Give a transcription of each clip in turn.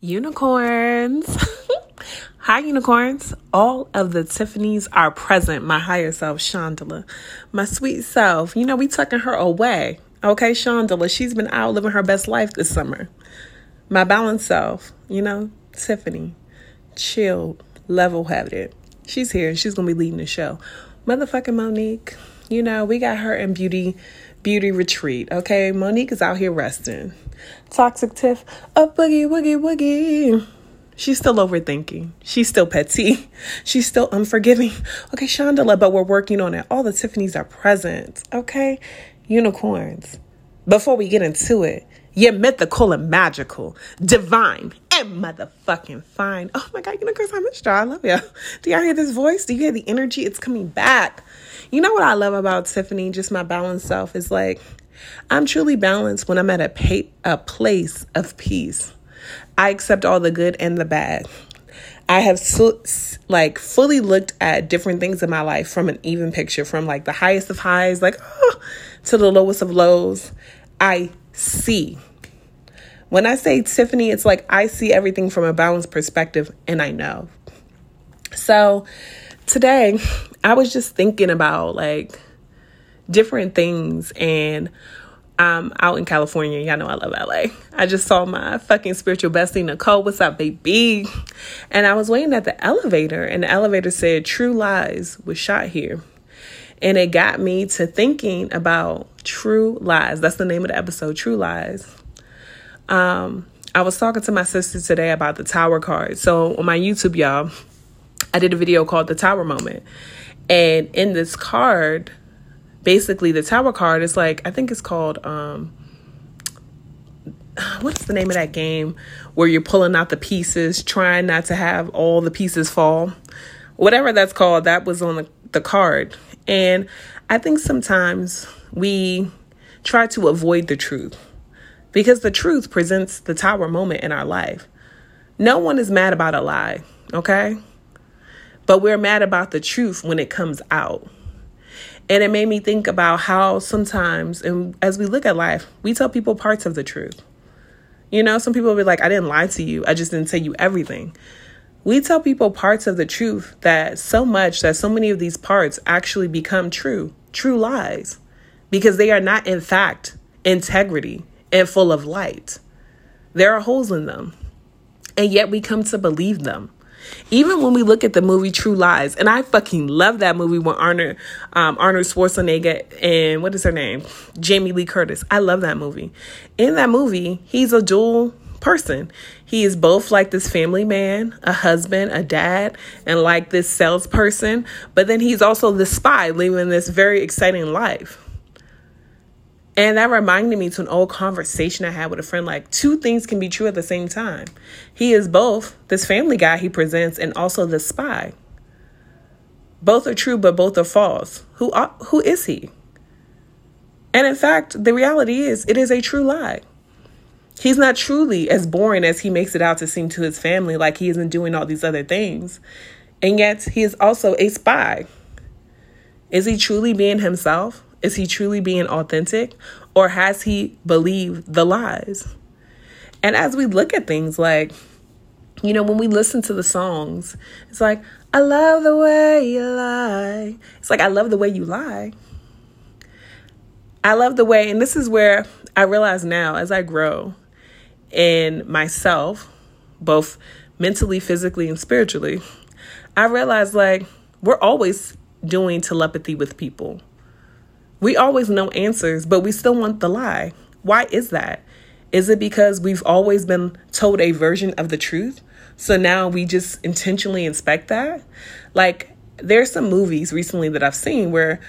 Unicorns. Hi, unicorns. All of the Tiffany's are present. My higher self, Shondola. My sweet self. You know, we tucking her away. Okay, Shondola. She's been out living her best life this summer. My balanced self, you know, Tiffany. chill, level headed. She's here. And she's to be leading the show. Motherfucking Monique. You know, we got her in beauty beauty retreat. Okay, Monique is out here resting. Toxic Tiff, a boogie woogie woogie. She's still overthinking. She's still petty. She's still unforgiving. Okay, Shondola, but we're working on it. All the Tiffany's are present. Okay, unicorns. Before we get into it, you're mythical and magical, divine motherfucking fine. Oh my God, unicorns, I missed y'all. I love you. Do y'all hear this voice? Do you hear the energy? It's coming back. You know what I love about Tiffany, just my balanced self, is like I'm truly balanced when I'm at a, pa- a place of peace. I accept all the good and the bad. I have so, like fully looked at different things in my life from an even picture, from like the highest of highs, like oh, to the lowest of lows. I see. When I say Tiffany, it's like I see everything from a balanced perspective and I know. So today I was just thinking about like different things and I'm out in California. Y'all know I love LA. I just saw my fucking spiritual bestie, Nicole. What's up, baby? And I was waiting at the elevator, and the elevator said, True Lies was shot here. And it got me to thinking about True Lies. That's the name of the episode, True Lies. Um, I was talking to my sister today about the tower card. So on my YouTube, y'all, I did a video called The Tower Moment. And in this card, basically the tower card is like, I think it's called um what's the name of that game where you're pulling out the pieces, trying not to have all the pieces fall. Whatever that's called, that was on the, the card. And I think sometimes we try to avoid the truth because the truth presents the tower moment in our life. No one is mad about a lie, okay? But we're mad about the truth when it comes out. And it made me think about how sometimes, and as we look at life, we tell people parts of the truth. You know, some people will be like, I didn't lie to you, I just didn't tell you everything. We tell people parts of the truth that so much that so many of these parts actually become true, true lies, because they are not, in fact, integrity and full of light. There are holes in them. And yet we come to believe them. Even when we look at the movie True Lies, and I fucking love that movie when Arnold, um, Arnold Schwarzenegger and what is her name? Jamie Lee Curtis. I love that movie. In that movie, he's a dual person. He is both like this family man, a husband, a dad, and like this salesperson, but then he's also the spy living this very exciting life. And that reminded me to an old conversation I had with a friend like, two things can be true at the same time. He is both this family guy he presents and also the spy. Both are true, but both are false. Who, are, who is he? And in fact, the reality is, it is a true lie. He's not truly as boring as he makes it out to seem to his family, like he isn't doing all these other things. And yet, he is also a spy. Is he truly being himself? Is he truly being authentic or has he believed the lies? And as we look at things like, you know, when we listen to the songs, it's like, I love the way you lie. It's like, I love the way you lie. I love the way, and this is where I realize now as I grow in myself, both mentally, physically, and spiritually, I realize like we're always doing telepathy with people. We always know answers, but we still want the lie. Why is that? Is it because we've always been told a version of the truth? So now we just intentionally inspect that? Like, there's some movies recently that I've seen where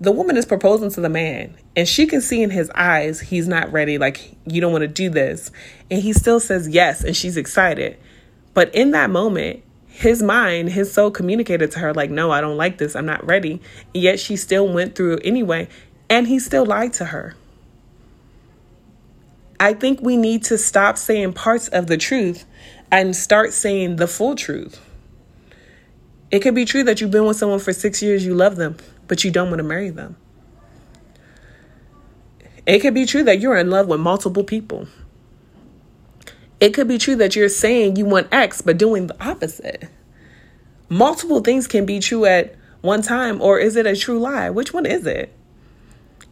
the woman is proposing to the man and she can see in his eyes he's not ready, like, you don't want to do this. And he still says yes, and she's excited. But in that moment, his mind, his soul communicated to her, like, no, I don't like this. I'm not ready. And yet she still went through anyway. And he still lied to her. I think we need to stop saying parts of the truth and start saying the full truth. It could be true that you've been with someone for six years, you love them, but you don't want to marry them. It could be true that you're in love with multiple people. It could be true that you're saying you want X, but doing the opposite. Multiple things can be true at one time, or is it a true lie? Which one is it?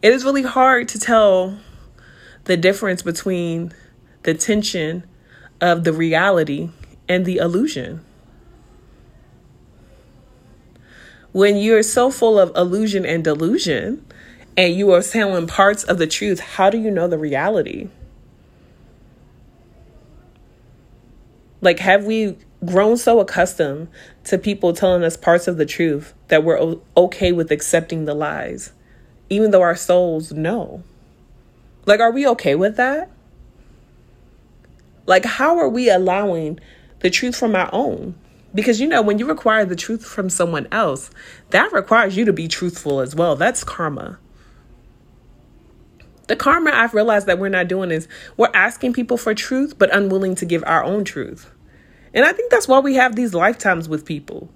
It is really hard to tell the difference between the tension of the reality and the illusion. When you're so full of illusion and delusion, and you are telling parts of the truth, how do you know the reality? Like, have we grown so accustomed to people telling us parts of the truth that we're okay with accepting the lies, even though our souls know? Like, are we okay with that? Like, how are we allowing the truth from our own? Because, you know, when you require the truth from someone else, that requires you to be truthful as well. That's karma. The karma I've realized that we're not doing is we're asking people for truth, but unwilling to give our own truth. And I think that's why we have these lifetimes with people.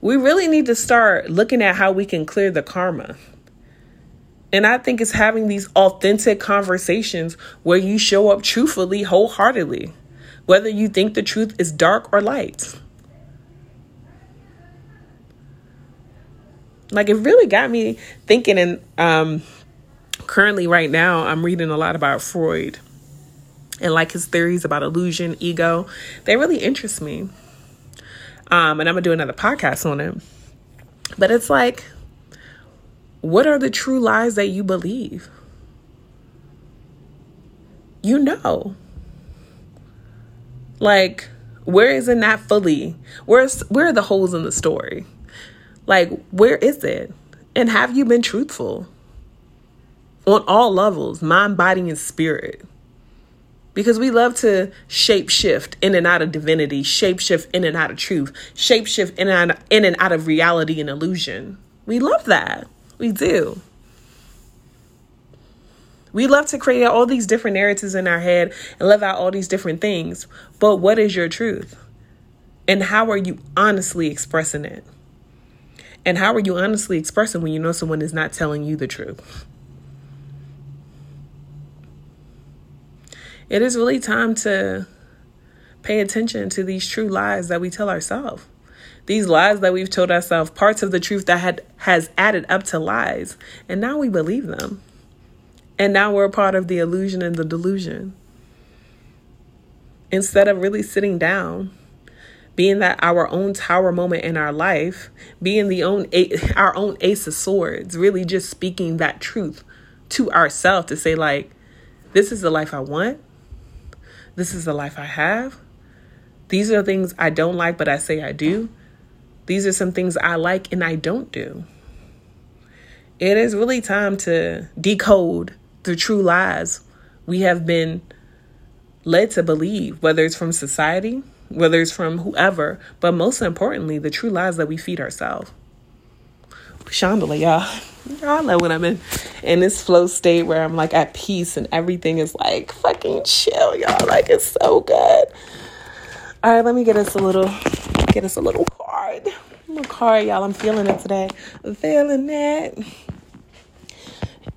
We really need to start looking at how we can clear the karma. And I think it's having these authentic conversations where you show up truthfully, wholeheartedly, whether you think the truth is dark or light. Like it really got me thinking and um currently right now I'm reading a lot about Freud and like his theories about illusion, ego. They really interest me. Um and I'm to do another podcast on it. But it's like what are the true lies that you believe? You know. Like, where is it not fully? Where's where are the holes in the story? Like, where is it? And have you been truthful? On all levels, mind, body, and spirit. Because we love to shape shift in and out of divinity, shape shift in and out of truth, shape shift in and out, in and out of reality and illusion. We love that. We do. We love to create all these different narratives in our head and live out all these different things. But what is your truth? And how are you honestly expressing it? And how are you honestly expressing when you know someone is not telling you the truth? It is really time to pay attention to these true lies that we tell ourselves these lies that we've told ourselves, parts of the truth that had has added up to lies, and now we believe them. And now we're a part of the illusion and the delusion. Instead of really sitting down, being that our own tower moment in our life, being the own our own ace of swords, really just speaking that truth to ourselves to say like, this is the life I want. This is the life I have. These are things I don't like, but I say I do. These are some things I like and I don't do. It is really time to decode the true lies we have been led to believe, whether it's from society, whether it's from whoever, but most importantly, the true lies that we feed ourselves. Chandelier, y'all. Y'all know when I'm in in this flow state where I'm like at peace and everything is like fucking chill, y'all. Like it's so good. All right, let me get us a little get us a little card. A little card, y'all. I'm feeling it today. I'm feeling it.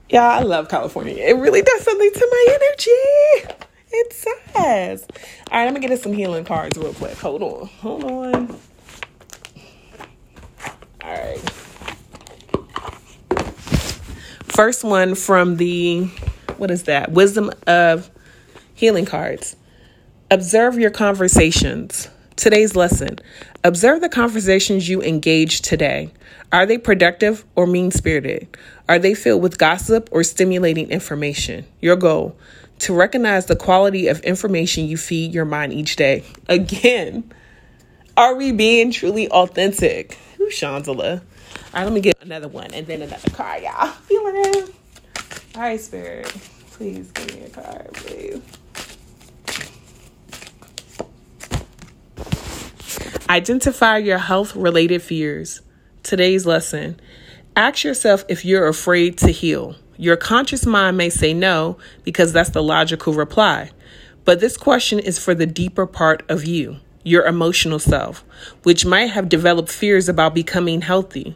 Yeah, I love California. It really does something to my energy. It says. All right, I'm gonna get us some healing cards real quick. Hold on. Hold on. All right. First one from the what is that? Wisdom of healing cards. Observe your conversations. Today's lesson Observe the conversations you engage today. Are they productive or mean spirited? Are they filled with gossip or stimulating information? Your goal to recognize the quality of information you feed your mind each day. Again, are we being truly authentic? Who's Chandela? All right, let me get another one and then another card, y'all. Feeling it? All right, Spirit, please give me a card, please. Identify your health related fears. Today's lesson ask yourself if you're afraid to heal. Your conscious mind may say no because that's the logical reply. But this question is for the deeper part of you, your emotional self, which might have developed fears about becoming healthy.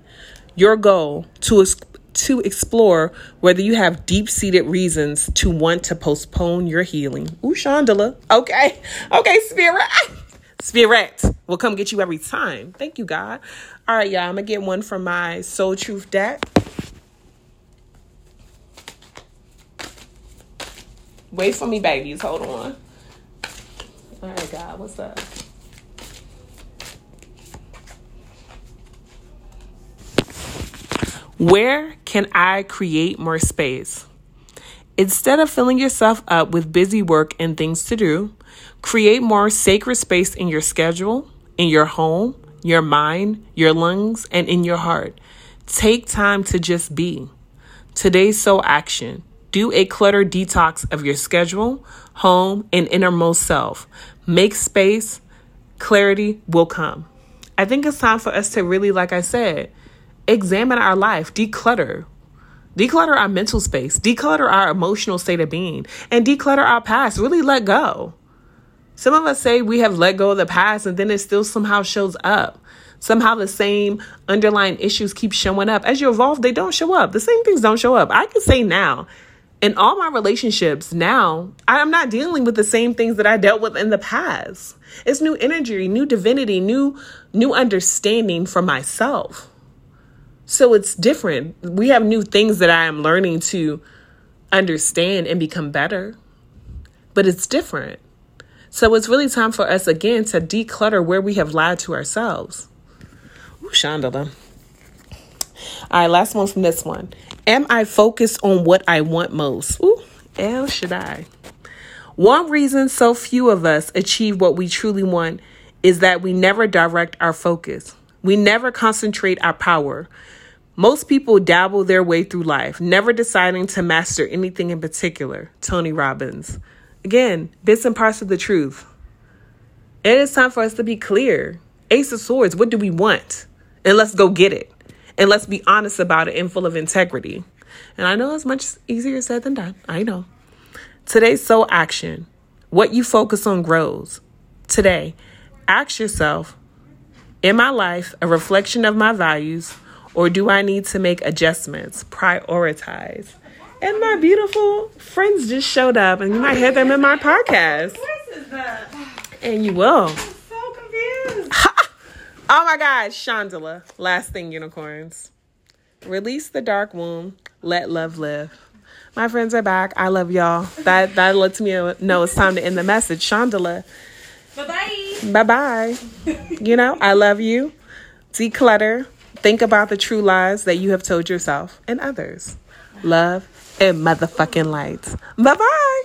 Your goal to to explore whether you have deep seated reasons to want to postpone your healing. Ooh, Chandela. Okay. Okay, spirit. Spirit will come get you every time. Thank you, God. All right, y'all. I'm to get one from my Soul Truth deck. Wait for me, babies. Hold on. All right, God. What's up? Where can I create more space? Instead of filling yourself up with busy work and things to do, create more sacred space in your schedule, in your home, your mind, your lungs, and in your heart. Take time to just be. Today's soul action. Do a clutter detox of your schedule, home, and innermost self. Make space. Clarity will come. I think it's time for us to really, like I said, examine our life, declutter. Declutter our mental space, declutter our emotional state of being, and declutter our past. Really let go. Some of us say we have let go of the past and then it still somehow shows up. Somehow the same underlying issues keep showing up. As you evolve, they don't show up. The same things don't show up. I can say now, in all my relationships now, I'm not dealing with the same things that I dealt with in the past. It's new energy, new divinity, new new understanding for myself. So it's different. We have new things that I am learning to understand and become better, but it's different. So it's really time for us again to declutter where we have lied to ourselves. Ooh, Chandela. All right, last one from this one. Am I focused on what I want most? Ooh, should i One reason so few of us achieve what we truly want is that we never direct our focus. We never concentrate our power. Most people dabble their way through life, never deciding to master anything in particular. Tony Robbins. Again, bits and parts of the truth. It is time for us to be clear. Ace of Swords, what do we want? And let's go get it. And let's be honest about it and full of integrity. And I know it's much easier said than done. I know. Today's soul action. What you focus on grows. Today, ask yourself Am my life a reflection of my values, or do I need to make adjustments? Prioritize. And my beautiful friends just showed up, and you might hear them in my podcast. And you will. I'm so confused. Oh my God, Chandela. Last thing, unicorns. Release the dark womb. Let love live. My friends are back. I love y'all. That that lets me know it's time to end the message. Chandela. Bye bye. Bye bye. you know, I love you. Declutter. Think about the true lies that you have told yourself and others. Love and motherfucking lights. Bye bye.